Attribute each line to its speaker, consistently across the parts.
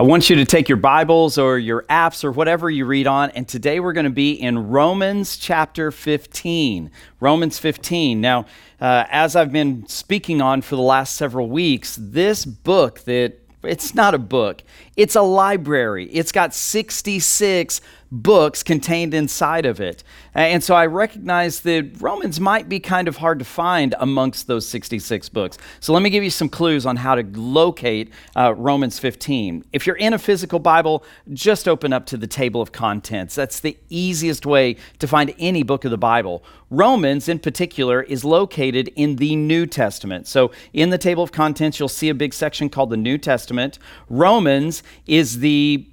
Speaker 1: I want you to take your Bibles or your apps or whatever you read on, and today we're going to be in Romans chapter 15. Romans 15. Now, uh, as I've been speaking on for the last several weeks, this book that it's not a book, it's a library. It's got 66 books contained inside of it. And so I recognize that Romans might be kind of hard to find amongst those 66 books. So let me give you some clues on how to locate uh, Romans 15. If you're in a physical Bible, just open up to the table of contents. That's the easiest way to find any book of the Bible. Romans, in particular, is located in the New Testament. So in the table of contents, you'll see a big section called the New Testament. Romans is the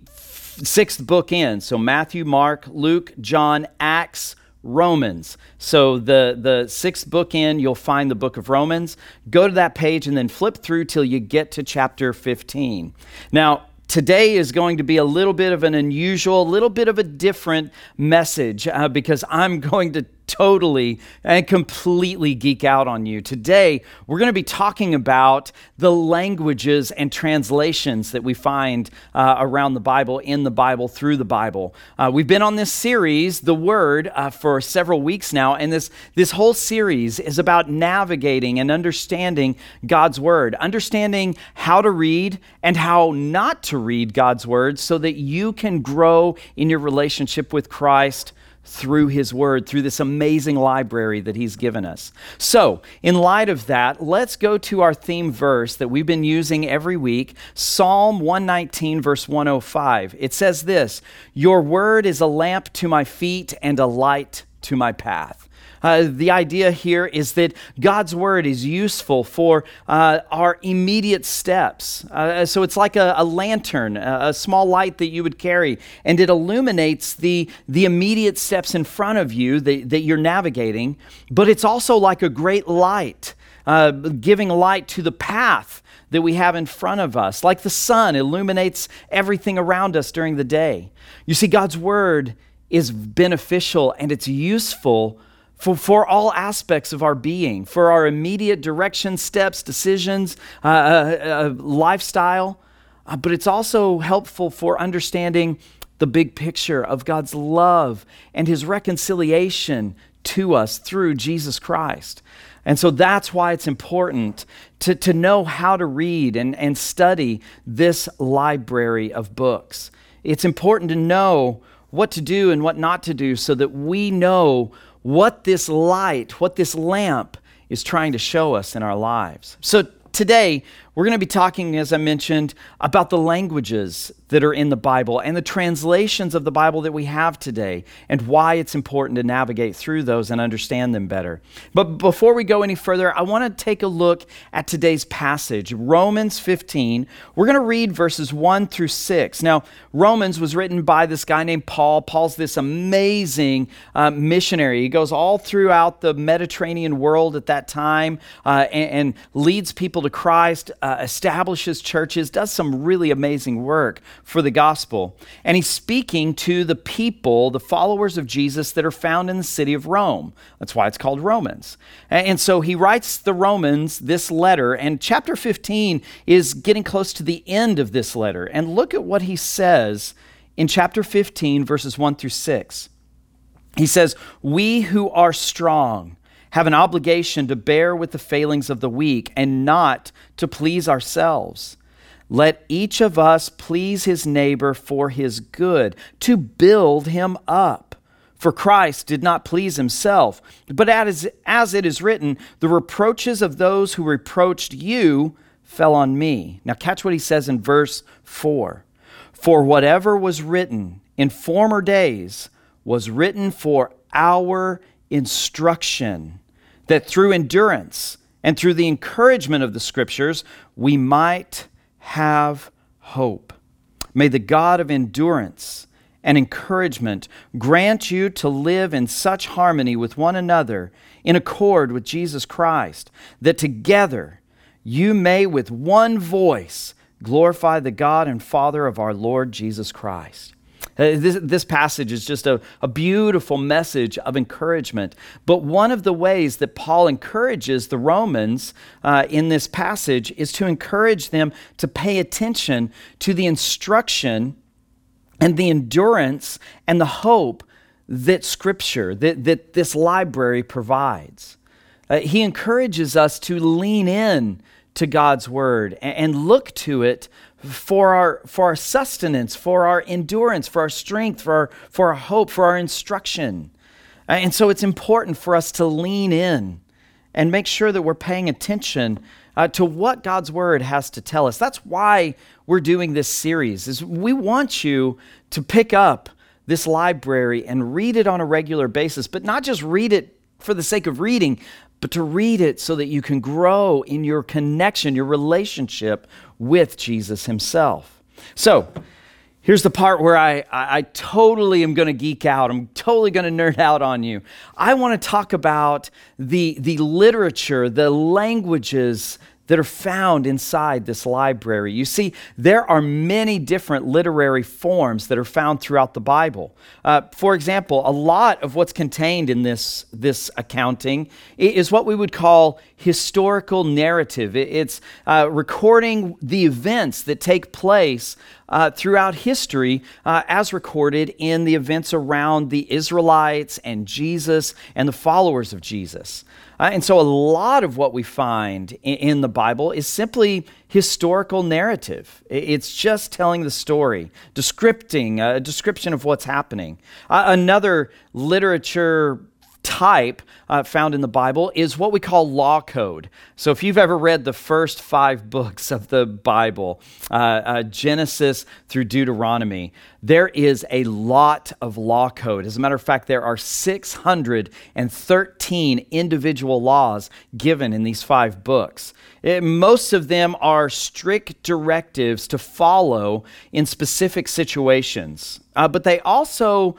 Speaker 1: sixth book in. So Matthew, Mark, Luke, John, Acts, Romans. So the the sixth book in, you'll find the book of Romans. Go to that page and then flip through till you get to chapter 15. Now, today is going to be a little bit of an unusual, a little bit of a different message uh, because I'm going to totally and completely geek out on you. Today, we're going to be talking about the languages and translations that we find uh, around the Bible, in the Bible, through the Bible. Uh, we've been on this series, The Word, uh, for several weeks now, and this, this whole series is about navigating and understanding God's Word, understanding how to read and how not to read God's Word so that you can grow in your relationship with Christ through His Word, through this amazing library that He's given us. So, in light of that, let's go to our theme verse that we've been using every week Psalm 119, verse 105. It says this Your Word is a lamp to my feet and a light to my path. Uh, the idea here is that God's word is useful for uh, our immediate steps. Uh, so it's like a, a lantern, a, a, small light that you would carry, and it illuminates the, the immediate steps in front of you that, that you're navigating. But it's also like a great light, uh, giving light to the path that we have in front of us. Like the sun illuminates everything around us during the day. You see, God's word is beneficial and it's useful for, for all aspects of our being, for our immediate direction, steps, decisions, uh, uh, uh, lifestyle, uh, but it's also helpful for understanding the big picture of God's love and his reconciliation to us through Jesus Christ. And so that's why it's important to, to know how to read and, and study this library of books. It's important to know what to do and what not to do so that we know what this light, what this lamp is trying to show us in our lives. So today, we're going to be talking, as I mentioned, about the languages that are in the Bible and the translations of the Bible that we have today and why it's important to navigate through those and understand them better. But before we go any further, I want to take a look at today's passage, Romans 15. We're going to read verses 1 through 6. Now, Romans was written by this guy named Paul. Paul's this amazing uh, missionary. He goes all throughout the Mediterranean world at that time uh, and, and, leads people to Christ. Uh, uh, establishes churches, does some really amazing work for the gospel. And he's speaking to the people, the followers of Jesus that are found in the city of Rome. That's why it's called Romans. And so he writes the Romans this letter, and chapter 15 is getting close to the end of this letter. And look at what he says in chapter 15, verses 1 through 6. He says, We who are strong, have an obligation to bear with the failings of the weak and not to please ourselves. Let each of us please his neighbor for his good, to build him up. For Christ did not please himself, but as, as it is written, the reproaches of those who reproached you fell on me. Now, catch what he says in verse 4 For whatever was written in former days was written for our instruction, that through endurance and through the encouragement of the scriptures, we might have hope. May the God of endurance and encouragement grant you to live in such harmony with one another, in accord with Jesus Christ, that together you may with one voice glorify the God and Father of our Lord Jesus Christ. Uh, this, this passage is just a, a beautiful message of encouragement. But one of the ways that Paul encourages the Romans uh, in this passage is to encourage them to pay attention to the instruction and the endurance and the hope that Scripture, that, that this library provides. Uh, he encourages us to lean in to God's Word and, and look to it for our, for our sustenance, for our endurance, for our strength, for our, for our hope, for our instruction. And so it's important for us to lean in and make sure that we're paying attention uh, to what God's word has to tell us. That's why we're doing this series. Is we want you to pick up this library and read it on a regular basis, but not just read it for the sake of reading, but to read it so that you can grow in your connection, your relationship with Jesus himself. So, here's the part where I, I, I totally am going to geek out. I'm totally going to nerd out on you. I want to talk about the, the literature, the languages that are found inside this library. You see, there are many different literary forms that are found throughout the Bible. Uh, for example, a lot of what's contained in this, this accounting is what we would call historical narrative. It's uh, recording the events that take place uh, throughout history uh, as recorded in the events around the Israelites and Jesus and the followers of Jesus. Uh, and so, a lot of what we find in, in, the Bible is simply historical narrative. It's just telling the story, descripting a description of what's happening. Uh, another literature type uh, found in the Bible is what we call law code. So, if you've ever read the first five books of the Bible, uh, uh, Genesis through Deuteronomy, there is a lot of law code. As a matter of fact, there are 613 individual laws given in these five books. It, most of them are strict directives to follow in specific situations, uh, but they also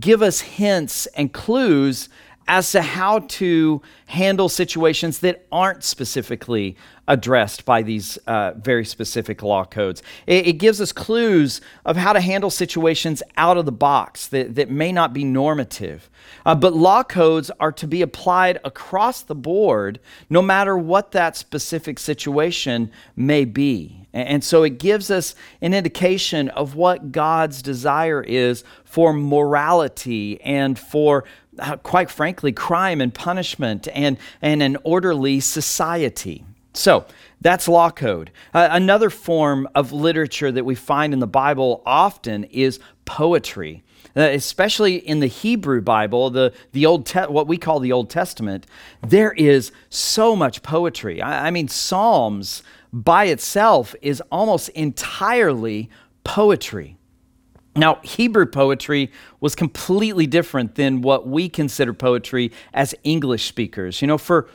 Speaker 1: give us hints and clues as to how to handle situations that aren't specifically addressed by these uh, very specific law codes. It, it, gives us clues of how to handle situations out of the box that, that may not be normative. Uh, but law codes are to be applied across the board, no matter what that specific situation may be. And so it gives us an indication of what God's desire is for morality and for uh, quite frankly, crime and punishment and, and an orderly society. So that's law code. Uh, another form of literature that we find in the Bible often is poetry. Uh, especially in the Hebrew Bible, the, the Old Te- what we call the Old Testament, there is so much poetry. I, I mean, Psalms by itself is almost entirely poetry. Now, Hebrew poetry was completely different than what we consider poetry as English speakers. You know, for,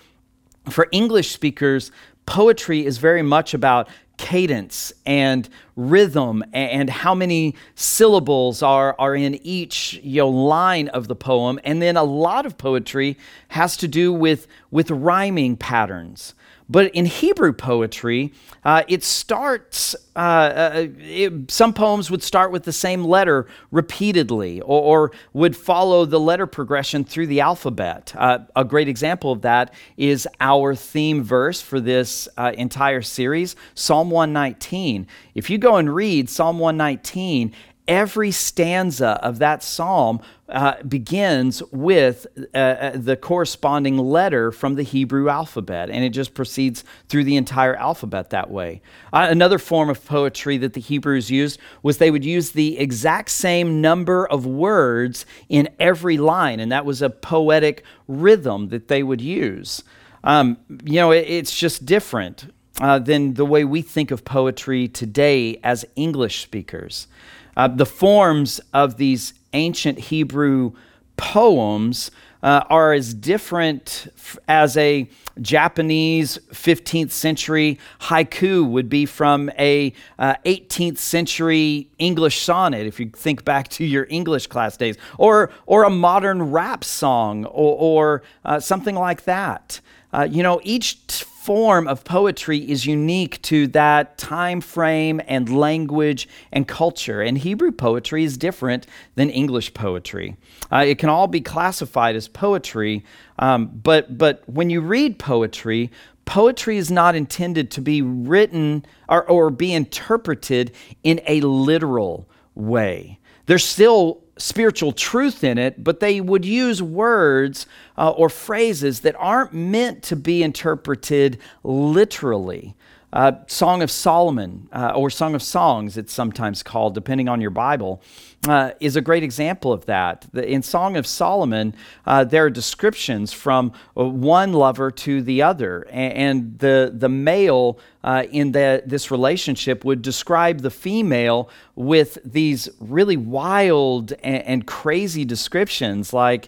Speaker 1: for English speakers, poetry is very much about cadence and rhythm and how many syllables are, are in each you know, line of the poem. And then a lot of poetry has to do with, with rhyming patterns. But in Hebrew poetry, uh, it starts, uh, uh, it, some poems would start with the same letter repeatedly or, or would follow the letter progression through the alphabet. Uh, a great example of that is our theme verse for this uh, entire series, Psalm 119. If you go and read Psalm 119, every stanza of that psalm uh, begins with uh, uh, the corresponding letter from the Hebrew alphabet, and it just proceeds through the entire alphabet that way. Uh, another form of poetry that the Hebrews used was they would use the exact same number of words in every line, and that was a poetic rhythm that they would use. Um, you know, it, it's just different uh, than the way we think of poetry today as English speakers. Uh, the forms of these ancient Hebrew poems uh, are as different as a Japanese 15th century haiku would be from a uh, 18th century English sonnet, if you think back to your English class days, or, or a modern rap song, or, or uh, something like that. Uh, you know, each form of poetry is unique to that time frame and language and culture. And Hebrew poetry is different than English poetry. Uh, it can all be classified as poetry, um, but, but when you read poetry, poetry is not intended to be written or, or be interpreted in a literal way. There's still spiritual truth in it, but they would use words uh, or phrases that aren't meant to be interpreted literally. Uh, Song of Solomon, uh, or Song of Songs, it's sometimes called, depending on your Bible, uh, is a great example of that. The, in Song of Solomon, uh, there are descriptions from uh, one lover to the other, and, and the, the male uh, in the, this relationship would describe the female with these really wild and, and crazy descriptions, like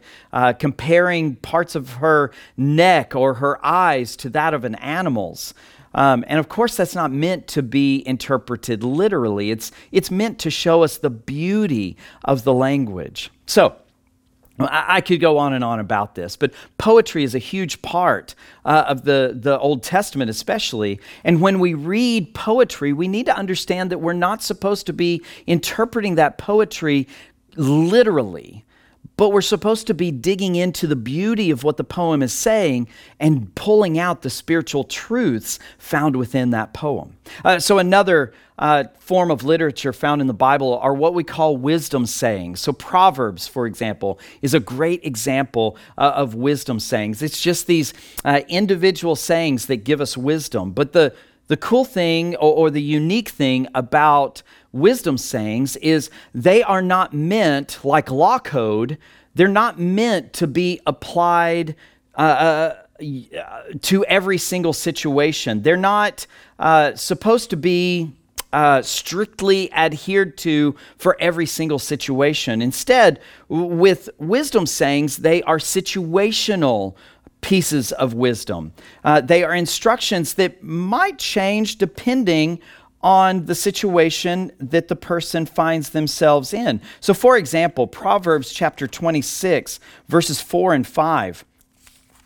Speaker 1: comparing parts of her neck or her eyes to that of an animal's. Um, and of course, that's not meant to be interpreted literally. It's, it's meant to show us the beauty of the language. So, I could go on and on about this, but poetry is a huge part uh, of the, the Old Testament, especially. And when we read poetry, we need to understand that we're not supposed to be interpreting that poetry literally but we're supposed to be digging into the beauty of what the poem is saying and pulling out the spiritual truths found within that poem. Uh, so, another uh, form of literature found in the Bible are what we call wisdom sayings. So, Proverbs, for example, is a great example uh, of wisdom sayings. It's just these uh, individual sayings that give us wisdom. But the the cool thing or, or, the unique thing about wisdom sayings is they are not meant, like law code, they're not meant to be applied uh, uh, to every single situation. They're not uh, supposed to be uh, strictly adhered to for every single situation. Instead, with wisdom sayings, they are situational pieces of wisdom. Uh, they are instructions that might change depending on the situation that the person finds themselves in. So, for example, Proverbs chapter 26, verses 4 and 5.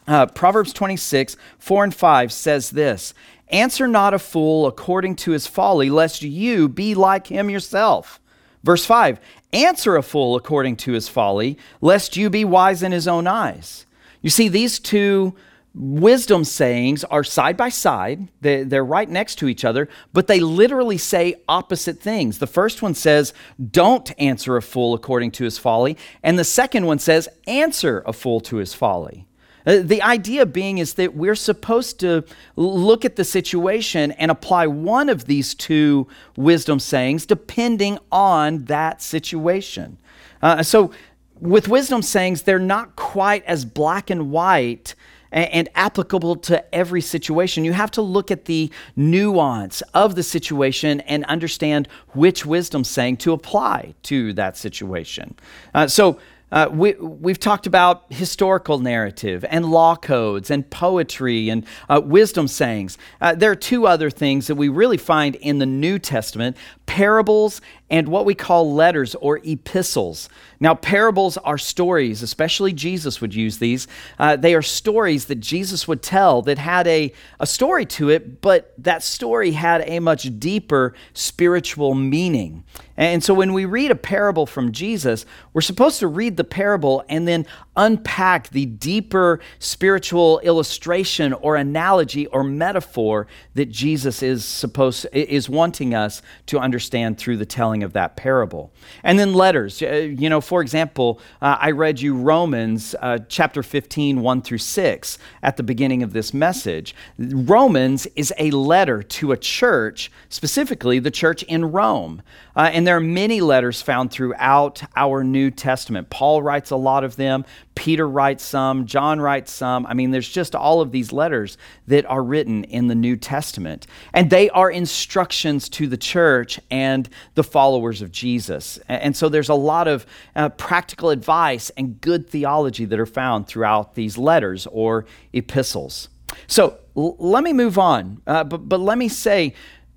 Speaker 1: Uh, Proverbs 26, 4 and 5 says this Answer not a fool according to his folly, lest you be like him yourself. Verse 5 Answer a fool according to his folly, lest you be wise in his own eyes. You see, these two wisdom sayings are side by side, they, they're right next to each other, but they literally say opposite things. The first one says, Don't answer a fool according to his folly. And the second one says, Answer a fool to his folly. Uh, the idea being is that we're supposed to look at the situation and apply one of these two wisdom sayings depending on that situation. Uh, so with wisdom sayings, they're not quite as black and white and, applicable to every situation. You have to look at the nuance of the situation and understand which wisdom saying to apply to that situation. Uh, so, uh, we, we've talked about historical narrative and law codes and poetry and uh, wisdom sayings. Uh, there are two other things that we really find in the New Testament parables and what we call letters or epistles. Now, parables are stories, especially Jesus would use these. Uh, they are stories that Jesus would tell that had a, a story to it, but that story had a much deeper spiritual meaning. And so when we read a parable from Jesus, we're supposed to read the parable and then unpack the deeper spiritual illustration or analogy or metaphor that Jesus is supposed is wanting us to understand through the telling of that parable. And then letters, uh, you know, for example, uh, I read you Romans uh, chapter 15 1 through 6 at the beginning of this message. Romans is a letter to a church, specifically the church in Rome. Uh, and there are many letters found throughout our New Testament. Paul writes a lot of them. Peter writes some, John writes some. I mean, there's just all of these letters that are written in the New Testament. And they are instructions to the church and the followers of Jesus. And so there's a lot of uh, practical advice and good theology that are found throughout these letters or epistles. So l- let me move on, uh, but, but let me say,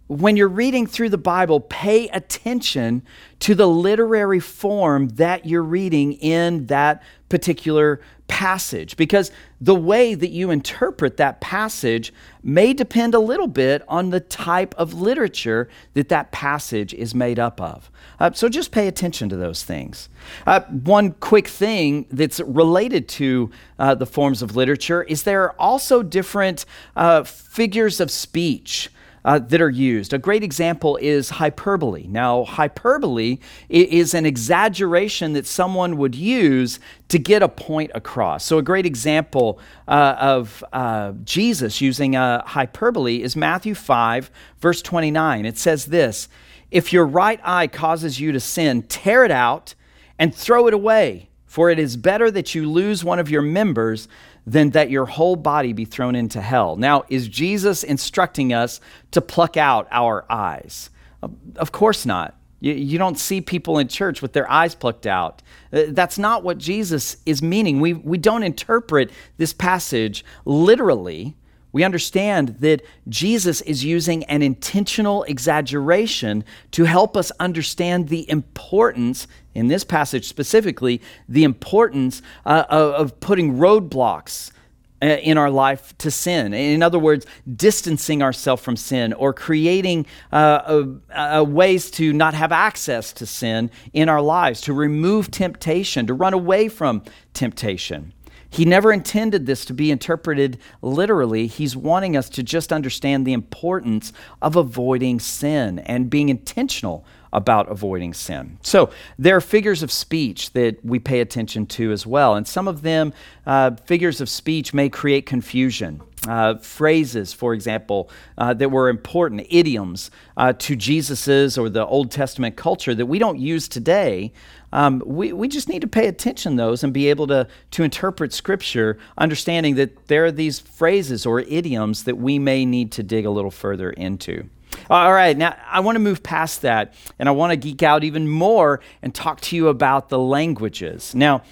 Speaker 1: when you're reading through the Bible, pay attention to the literary form that you're reading in that particular passage because the way that you interpret that passage may depend a little bit on the type of literature that that passage is made up of. Uh, so just pay attention to those things. Uh, one quick thing that's related to uh, the forms of literature is there are also different uh, figures of speech uh, that are used. A great example is hyperbole. Now, hyperbole is an exaggeration that someone would use to get a point across. So, a great example uh, of uh, Jesus using a hyperbole is Matthew 5, verse 29. It says this If your right eye causes you to sin, tear it out and throw it away, for it is better that you lose one of your members than that your whole body be thrown into hell. Now, is Jesus instructing us to pluck out our eyes? Of course not. You, don't see people in church with their eyes plucked out. Uh, that's not what Jesus is meaning. We, we don't interpret this passage literally. We understand that Jesus is using an intentional exaggeration to help us understand the importance, in this passage specifically, the importance uh, of, putting roadblocks uh, in our life to sin. In other words, distancing ourselves from sin or creating uh, ways to not have access to sin in our lives, to remove temptation, to run away from temptation. He never intended this to be interpreted literally. He's wanting us to just understand the importance of avoiding sin and being intentional about avoiding sin. So there are figures of speech that we pay attention to as well. And some of them, uh, figures of speech, may create confusion. Uh, phrases, for example, uh, that were important, idioms uh, to Jesus's or the Old Testament culture that we don't use today. Um, we, we just need to pay attention to those and be able to, to interpret Scripture, understanding that there are these phrases or idioms that we may need to dig a little further into. All right, now I want to move past that and I want to geek out even more and talk to you about the languages. Now,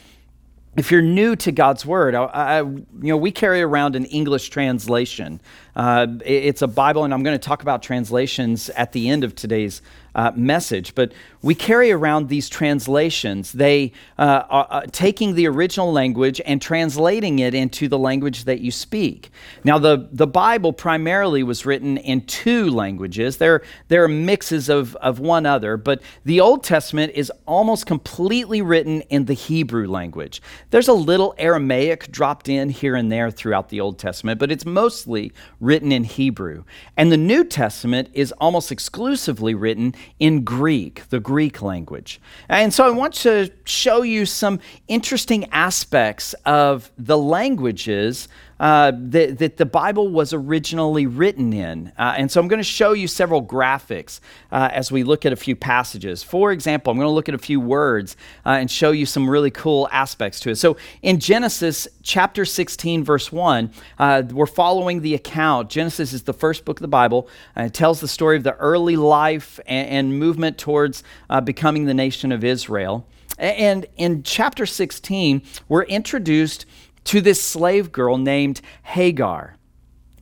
Speaker 1: if you're new to God's Word, I, I, you know we carry around an English translation. Uh, it's a Bible, and I'm going to talk about translations at the end of today's uh, message. But we carry around these translations. They uh, are uh, taking the original language and translating it into the language that you speak. Now, the, the Bible primarily was written in two languages. There, there are mixes of, of one other, but the Old Testament is almost completely written in the Hebrew language. There's a little Aramaic dropped in here and there throughout the Old Testament, but it's mostly written in Hebrew. And the New Testament is almost exclusively written in Greek, the Greek language. And so I want to show you some interesting aspects of the languages uh, that, that, the Bible was originally written in. Uh, and so I'm going to show you several graphics uh, as we look at a few passages. For example, I'm going to look at a few words uh, and show you some really cool aspects to it. So in Genesis chapter 16, verse 1, uh, we're following the account. Genesis is the first book of the Bible. and it tells the story of the early life and, and movement towards becoming the nation of Israel. And in chapter 16, we're introduced to this slave girl named Hagar.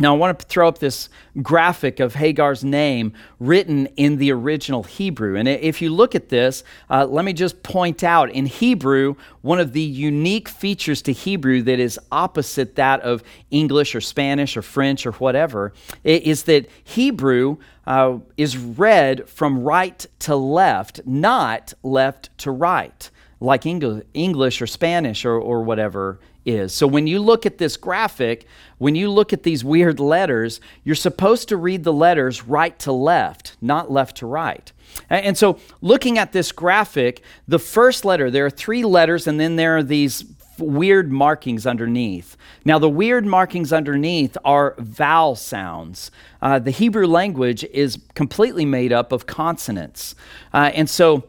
Speaker 1: Now, I want to throw up this graphic of Hagar's name written in the original Hebrew. And if you look at this, uh, let me just point out in Hebrew, one of the unique features to Hebrew that is opposite that of English or Spanish or French or whatever is that Hebrew uh, is read from right to left, not left to right, like English or Spanish or, or whatever is. So when you look at this graphic, when you look at these weird letters, you're supposed to read the letters right to left, not left to right. And so looking at this graphic, the first letter, there are three letters, and then there are these weird markings underneath. Now, the weird markings underneath are vowel sounds. Uh, the Hebrew language is completely made up of consonants. Uh, and so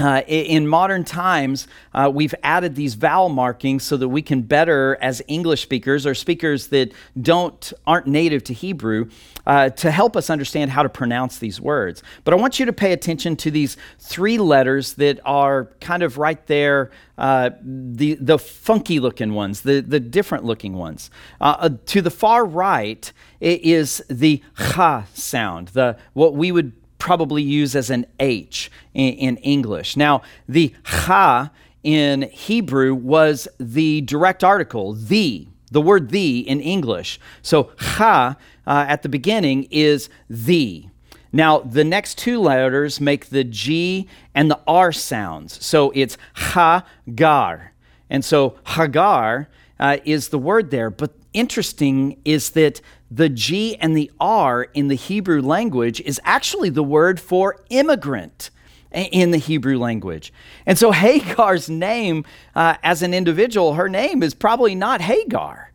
Speaker 1: uh, in modern times, uh, we've added these vowel markings so that we can better, as English speakers or speakers that don't aren't native to Hebrew, uh, to help us understand how to pronounce these words. But I want you to pay attention to these three letters that are kind of right there, uh, the the funky looking ones, the the different looking ones. Uh, uh, to the far right is the cha sound, the what we would probably use as an H in, in English. Now, the cha in Hebrew was the direct article, the, the word the in English. So cha uh, at the beginning is the. Now, the next two letters make the G and the R sounds. So it's Hagar. And so Hagar uh, is the word there. But interesting is that the G and the R in the Hebrew language is actually the word for immigrant in the Hebrew language. And so Hagar's name uh, as an individual, her name is probably not Hagar,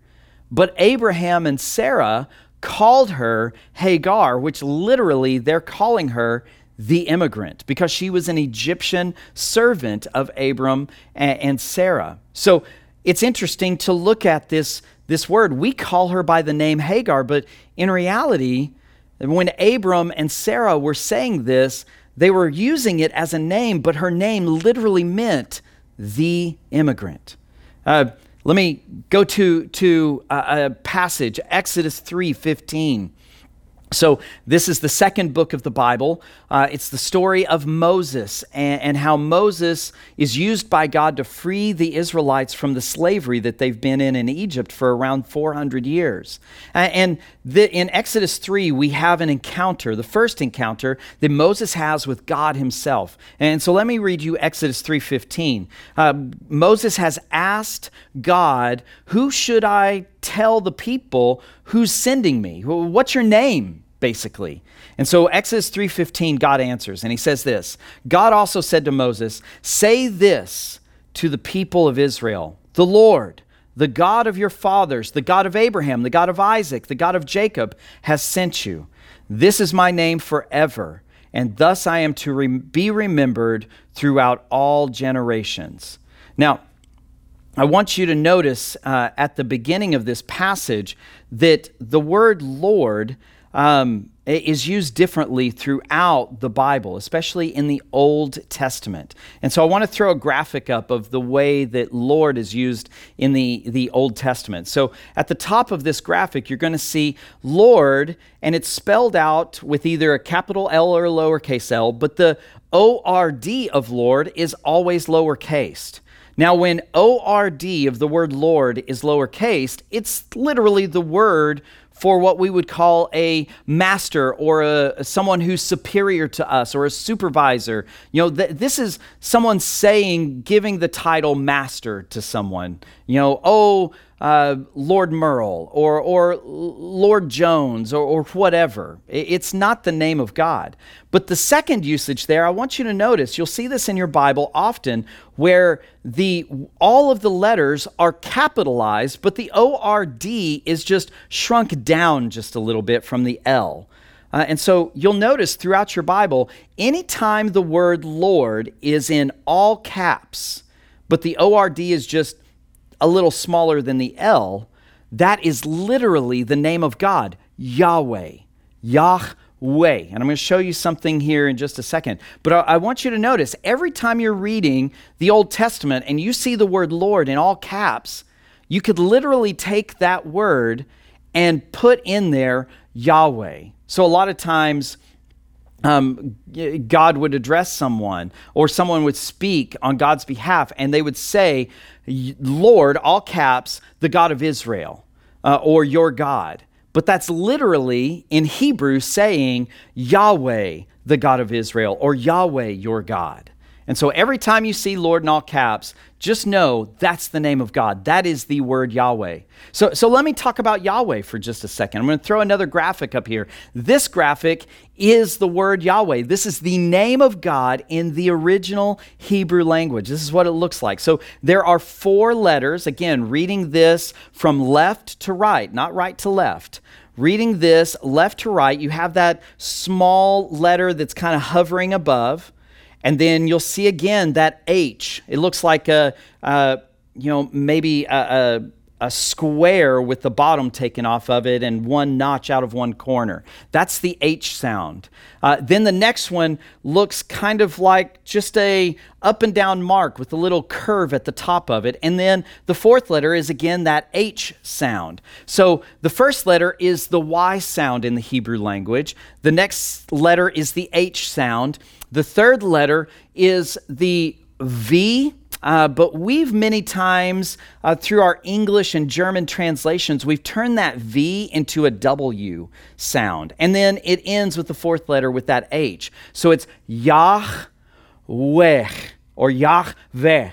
Speaker 1: but Abraham and Sarah called her Hagar, which literally they're calling her the immigrant because she was an Egyptian servant of Abram and, and Sarah. So it's interesting to look at this this word. We call her by the name Hagar, but in reality, when Abram and Sarah were saying this, they were using it as a name, but her name literally meant the immigrant. Uh, let me go to, to a, a passage, Exodus 3 15. So, this is the second book of the Bible. Uh, it's the story of Moses and, and, how Moses is used by God to free the Israelites from the slavery that they've been in in Egypt for around 400 years. And the, in Exodus 3, we have an encounter, the first encounter that Moses has with God himself. And so, let me read you Exodus 3.15. Uh, Moses has asked God, Who should I tell the people who's sending me? What's your name? basically. And so Exodus 3:15 God answers and he says this. God also said to Moses, "Say this to the people of Israel: The Lord, the God of your fathers, the God of Abraham, the God of Isaac, the God of Jacob has sent you. This is my name forever, and thus I am to be remembered throughout all generations." Now, I want you to notice uh, at the beginning of this passage that the word Lord um, is used differently throughout the Bible, especially in the Old Testament. And so I want to throw a graphic up of the way that Lord is used in the, the Old Testament. So at the top of this graphic, you're going to see Lord, and it's spelled out with either a capital L or a lowercase l, but the O R D of Lord is always lowercase. Now, when ORD of the word Lord is lowercase, it's literally the word for what we would call a master or a, someone who's superior to us or a supervisor. You know, th- this is someone saying, giving the title master to someone. You know, oh, uh, Lord Merle or, or Lord Jones or, or whatever. It's not the name of God. But the second usage there, I want you to notice, you'll see this in your Bible often, where the all of the letters are capitalized, but the ORD is just shrunk down just a little bit from the L. Uh, and so you'll notice throughout your Bible, anytime the word Lord is in all caps, but the ORD is just a little smaller than the L, that is literally the name of God, Yahweh, Yahweh. And I'm going to show you something here in just a second. But I, I want you to notice every time you're reading the Old Testament and you see the word Lord in all caps, you could literally take that word and put in there Yahweh. So a lot of times, um, God would address someone or someone would speak on God's behalf and they would say, Lord, all caps, the God of Israel, uh, or your God. But that's literally in Hebrew saying Yahweh, the God of Israel, or Yahweh, your God. And so every time you see Lord in all caps, just know that's the name of God. That is the word Yahweh. So, so let me talk about Yahweh for just a second. I'm going to throw another graphic up here. This graphic is the word Yahweh. This is the name of God in the original Hebrew language. This is what it looks like. So there are four letters. Again, reading this from left to right, not right to left reading this left to right, you have that small letter that's kind of hovering above. And then you'll see again that H. It looks like a, a you know, maybe a, a a square with the bottom taken off of it and one notch out of one corner. That's the H sound. Uh, then the next one looks kind of like just a up and down mark with a little curve at the top of it. And then the fourth letter is again that H sound. So the first letter is the Y sound in the Hebrew language. The next letter is the H sound. The third letter is the V uh, but we've many times, uh, through our English and German translations, we've turned that V into a W sound. And then it ends with the fourth letter with that H. So it's Yahweh or Yahweh.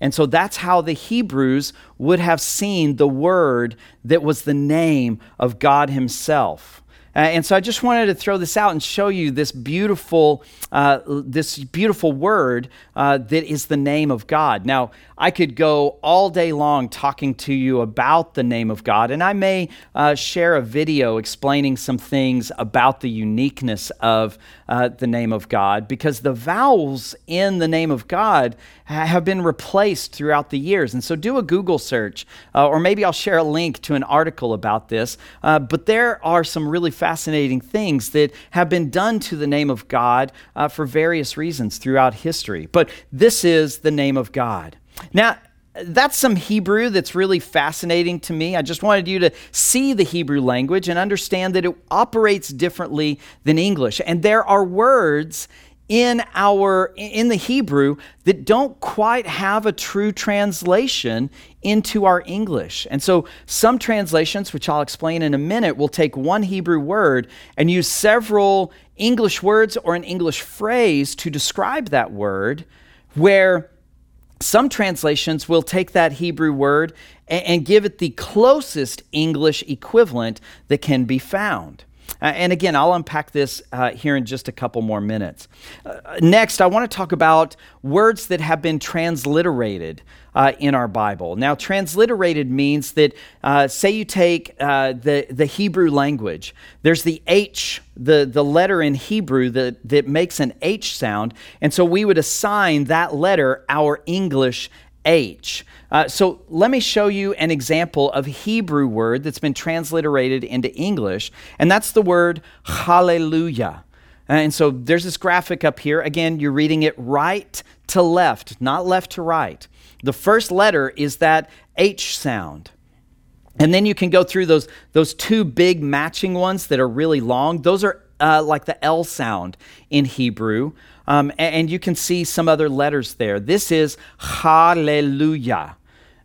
Speaker 1: And so that's how the Hebrews would have seen the word that was the name of God Himself. Uh, and so I just wanted to throw this out and show you this beautiful, uh, this beautiful word uh, that is the name of God. Now, I could go all day long talking to you about the name of God, and I may uh, share a video explaining some things about the uniqueness of uh, the name of God because the vowels in the name of God have been replaced throughout the years. And so do a Google search, uh, or maybe I'll share a link to an article about this. Uh, but there are some really fascinating things that have been done to the name of God uh, for various reasons throughout history. But this is the name of God. Now, that's some Hebrew that's really fascinating to me. I just wanted you to see the Hebrew language and understand that it operates differently than English. And there are words in our in the Hebrew that don't quite have a true translation into our English. And so some translations, which I'll explain in a minute, will take one Hebrew word and use several English words or an English phrase to describe that word where some translations will take that Hebrew word and, and give it the closest English equivalent that can be found. Uh, and again, I'll unpack this uh, here in just a couple more minutes. Uh, next, I want to talk about words that have been transliterated uh, in our Bible. Now, transliterated means that, uh, say, you take uh, the, the Hebrew language, there's the H, the, the letter in Hebrew that, that makes an H sound, and so we would assign that letter our English H. Uh, so let me show you an example of Hebrew word that's been transliterated into English, and that's the word hallelujah. And so there's this graphic up here. Again, you're reading it right to left, not left to right. The first letter is that H sound. And then you can go through those, those two big matching ones that are really long. Those are uh, like the L sound in Hebrew. Um, and, and, you can see some other letters there. This is hallelujah.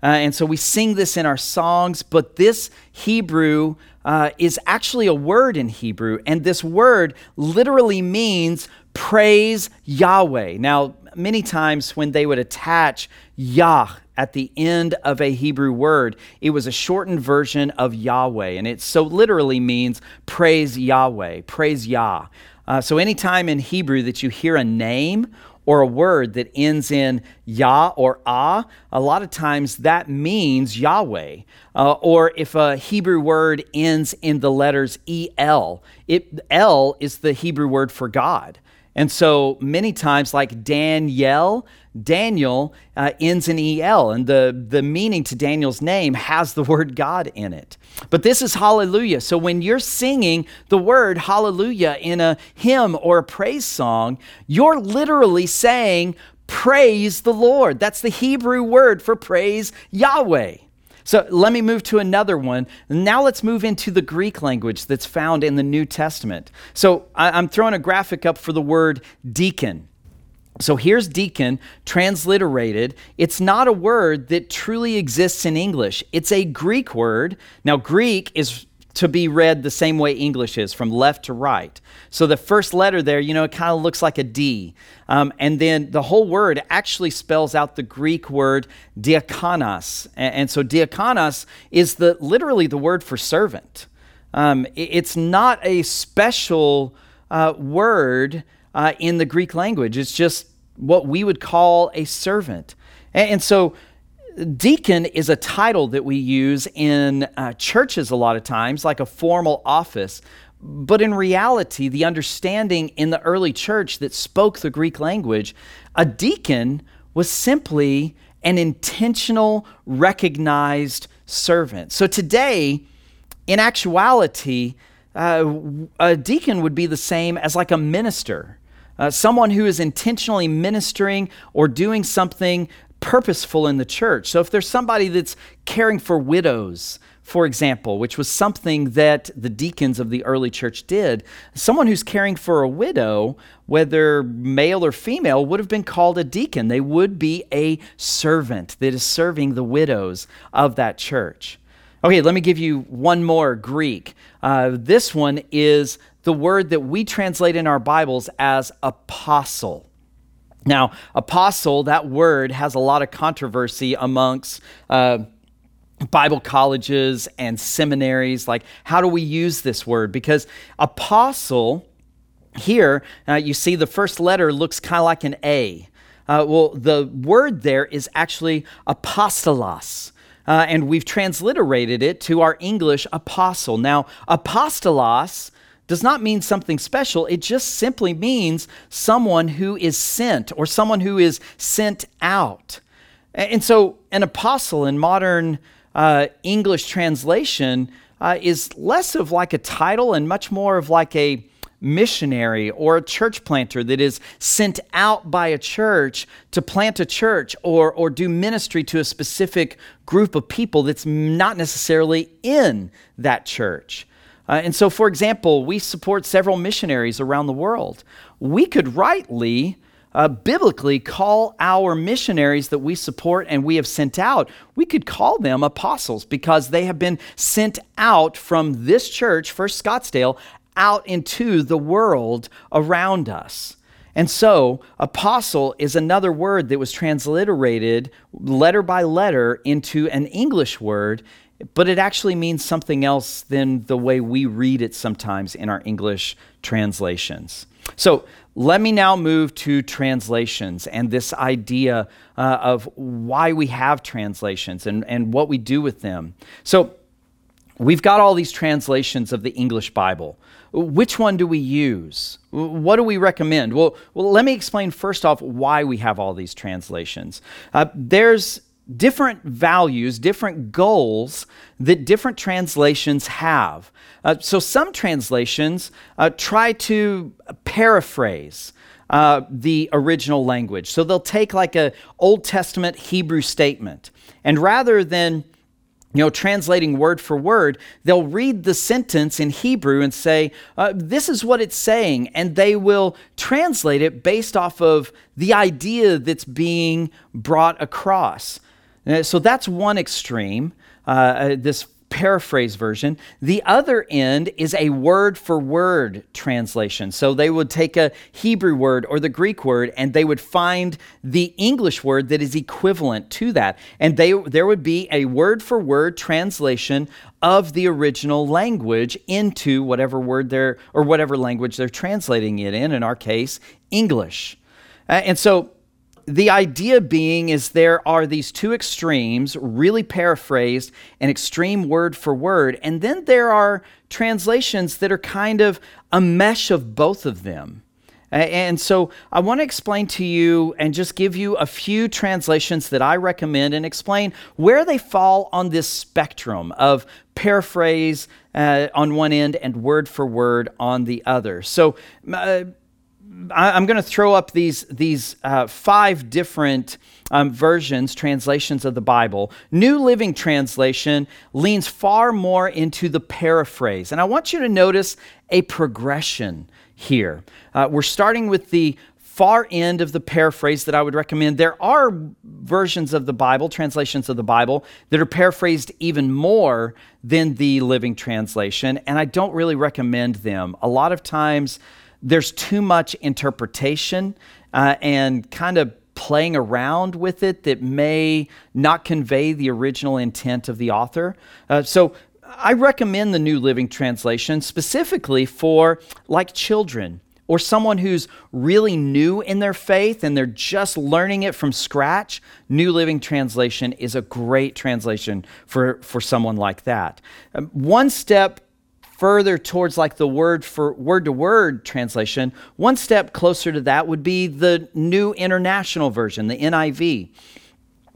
Speaker 1: Uh, and so we sing this in our songs, but this Hebrew uh, is actually a word in Hebrew. And this word literally means praise Yahweh. Now, many times when they would attach Yah at the end of a Hebrew word, it was a shortened version of Yahweh. And it so literally means praise Yahweh, praise Yah. Uh, so, anytime in Hebrew that you hear a name or a word that ends in Yah or Ah, a lot of times that means Yahweh. Uh, or if a Hebrew word ends in the letters El, it, El is the Hebrew word for God. And so many times, like Daniel, Daniel uh, ends in EL, and the, the meaning to Daniel's name has the word God in it. But this is hallelujah. So when you're singing the word hallelujah in a hymn or a praise song, you're literally saying, Praise the Lord. That's the Hebrew word for praise Yahweh. So let me move to another one. Now let's move into the Greek language that's found in the New Testament. So I'm throwing a graphic up for the word deacon. So here's deacon transliterated. It's not a word that truly exists in English. It's a Greek word. Now, Greek is to be read the same way English is, from left to right. So the first letter there, you know, it kind of looks like a D. Um, and then the whole word actually spells out the Greek word diakonos. And, and so diakonos is the literally the word for servant. Um, it, it's not a special uh, word uh, in the Greek language. It's just what we would call a servant. and, and so deacon is a title that we use in uh, churches a lot of times, like a formal office. but in reality, the understanding in the early church that spoke the Greek language, a deacon was simply an intentional, recognized servant. So today, in actuality, uh, a deacon would be the same as like a minister, uh, someone who is intentionally ministering or doing something purposeful in the church. So if there's somebody that's caring for widows, for example, which was something that the deacons of the early church did. Someone who's caring for a widow, whether male or female, would have been called a deacon. They would be a servant that is serving the widows of that church. Okay, let me give you one more Greek. Uh, this one is the word that we translate in our Bibles as apostle. Now, apostle, that word has a lot of controversy amongst. Uh, Bible colleges and seminaries. Like, how do we use this word? Because apostle, here, uh, you see the first letter looks kind of like an A. Uh, well, the word there is actually apostolos. Uh, and we've transliterated it to our English apostle. Now, apostolos does not mean something special. It just simply means someone who is sent or someone who is sent out. And so, an apostle in modern uh, English translation uh, is less of like a title and much more of like a missionary or a church planter that is sent out by a church to plant a church or, or do ministry to a specific group of people that's not necessarily in that church. Uh, and so, for example, we support several missionaries around the world. We could rightly uh, biblically call our missionaries that we support and we have sent out, we could call them apostles because they have been sent out from this church, First Scottsdale, out into the world around us. And so, apostle is another word that was transliterated letter by letter into an English word, but it actually means something else than the way we read it sometimes in our English translations. So, let me now move to translations and this idea uh, of why we have translations and, and what we do with them. So, we've got all these translations of the English Bible. Which one do we use? What do we recommend? Well, well let me explain first off why we have all these translations. Uh, there's different values, different goals that different translations have. Uh, so some translations uh, try to paraphrase. Uh, the original language. So they'll take like a Old Testament Hebrew statement, and rather than you know, translating word for word, they'll read the sentence in Hebrew and say, uh, This is what it's saying. And they will translate it based off of the idea that's being brought across. Uh, so that's one extreme, uh, uh, this paraphrase version. The other end is a word for word translation. So they would take a Hebrew word or the Greek word and they would find the English word that is equivalent to that. And they, there would be a word for word translation of the original language into whatever word they're, or whatever language they're translating it in, in our case, English. Uh, and so the idea being is there are these two extremes, really paraphrased, an extreme word for word, and then there are translations that are kind of a mesh of both of them. And so I want to explain to you and just give you a few translations that I recommend and explain where they fall on this spectrum of paraphrase uh, on one end and word for word on the other. So, uh, I, am going to throw up these, these uh, five different um, versions, translations of the Bible. New Living Translation leans far more into the paraphrase. And I want you to notice a progression here. Uh, we're starting with the far end of the paraphrase that I would recommend. There are versions of the Bible, translations of the Bible, that are paraphrased even more than the Living Translation, and I don't really recommend them. A lot of times, there's too much interpretation uh, and kind of playing around with it that may not convey the original intent of the author. Uh, so I recommend the New Living Translation specifically for like children or someone who's really new in their faith and they're just learning it from scratch. New Living Translation is a great translation for, for someone like that. Um, one step further towards like the word for word to word translation, one step closer to that would be the New International Version, the NIV.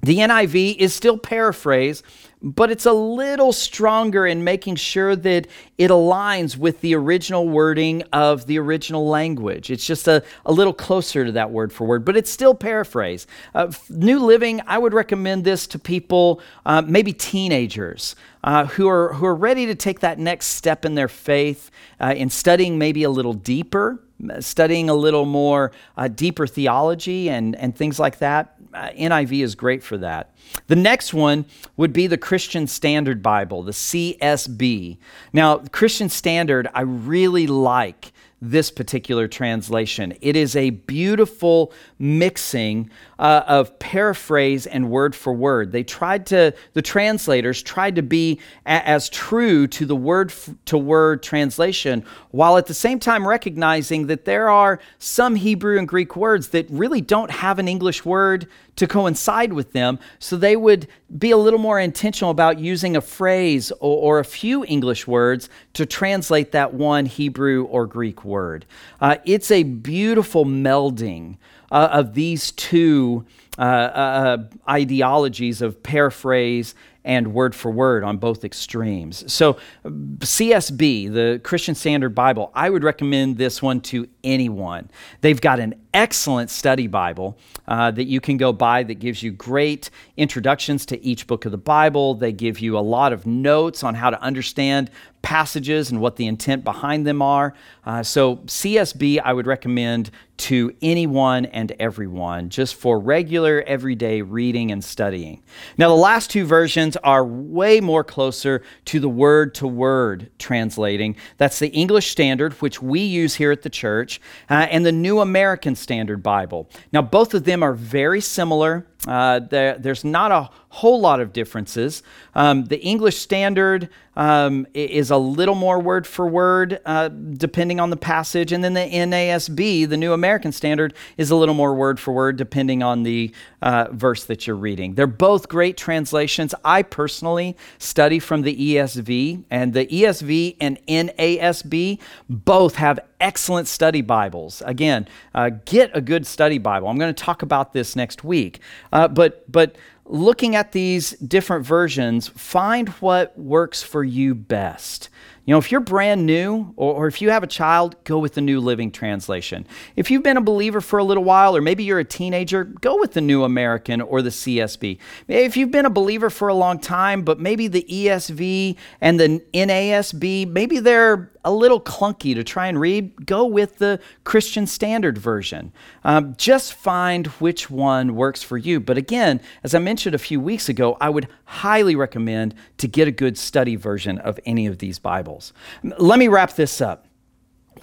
Speaker 1: The NIV is still paraphrase, but it's a little stronger in making sure that it aligns with the original wording of the original language. It's just a, a little closer to that word for word, but it's still paraphrase. Uh, New Living, I would recommend this to people, uh, maybe teenagers. Uh, who are who are ready to take that next step in their faith uh, in studying maybe a little deeper, studying a little more uh, deeper theology and and things like that. Uh, NIV is great for that. The next one would be the Christian Standard Bible, the CSB. Now, Christian Standard, I really like this particular translation. It is a beautiful mixing uh, of paraphrase and word for word. They tried to, the translators tried to be a- as true to the word to word translation, while at the same time recognizing that there are some Hebrew and Greek words that really don't have an English word to coincide with them. So they would be a little more intentional about using a phrase or, or a few English words to translate that one Hebrew or Greek word. Uh, it's a beautiful melding uh, of these two uh, uh, ideologies of paraphrase and word for word on both extremes. So, CSB, the Christian Standard Bible, I would recommend this one to anyone. They've got an excellent study Bible uh, that you can go buy that gives you great introductions to each book of the Bible. They give you a lot of notes on how to understand passages and what the intent behind them are. Uh, so, CSB, I would recommend to anyone and everyone just for regular, everyday reading and studying. Now, the last two versions are way more closer to the word to word translating. That's the English Standard, which we use here at the church, uh, and the New American Standard Bible. Now, both of them are very similar. Uh, there, there's not a whole lot of differences. Um, the English Standard um, is a little more word for word, uh, depending on the passage, and then the NASB, the New American Standard, is a little more word for word, depending on the uh, verse that you're reading. They're both great translations. I personally study from the ESV, and the ESV and NASB both have excellent study Bibles. Again, uh, get a good study Bible. I'm going to talk about this next week, uh, but but looking at these different versions, find what works for you best. You know, if you're brand new or, or, if you have a child, go with the New Living Translation. If you've been a believer for a little while, or maybe you're a teenager, go with the New American or the CSB. If you've been a believer for a long time, but maybe the ESV and the NASB, maybe they're a little clunky to try and read, go with the Christian Standard Version. Um, just find which one works for you. But again, as I mentioned a few weeks ago, I would highly recommend to get a good study version of any of these Bibles. Let me wrap this up.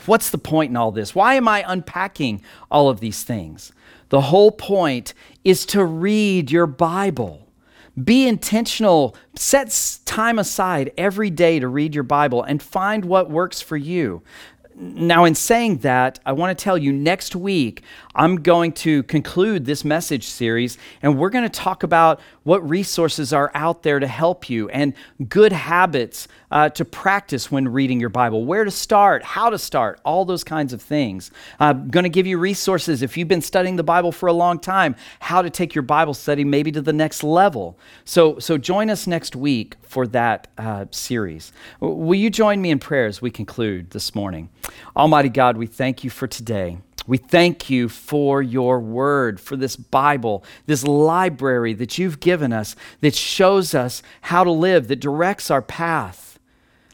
Speaker 1: What's the point in all this? Why am I unpacking all of these things? The whole point is to read your Bible. Be intentional. Set time aside every day to read your Bible and find what works for you. Now, in saying that, I want to tell you next week, I'm going to conclude this message series, and we're going to talk about what resources are out there to help you and good habits uh, to practice when reading your Bible, where to start, how to start, all those kinds of things. I'm going to give you resources if you've been studying the Bible for a long time, how to take your Bible study maybe to the next level. So, so join us next week for that uh, series. Will you join me in prayer as we conclude this morning? Almighty God, we thank you for today. We thank you for your word, for this Bible, this library that you've given us that shows us how to live, that directs our path,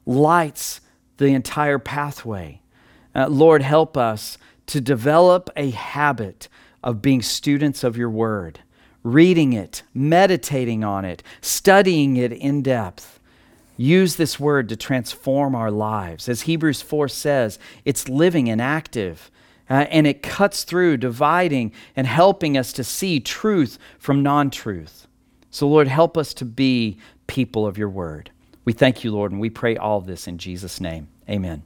Speaker 1: lights the entire pathway. Uh, Lord, help us to develop a habit of being students of your word, reading it, meditating on it, studying it in depth. Use this word to transform our lives. As Hebrews 4 says, it's living and active uh, and it cuts through, dividing and helping us to see truth from non truth. So, Lord, help us to be people of your word. We thank you, Lord, and we pray all this in Jesus' name. Amen.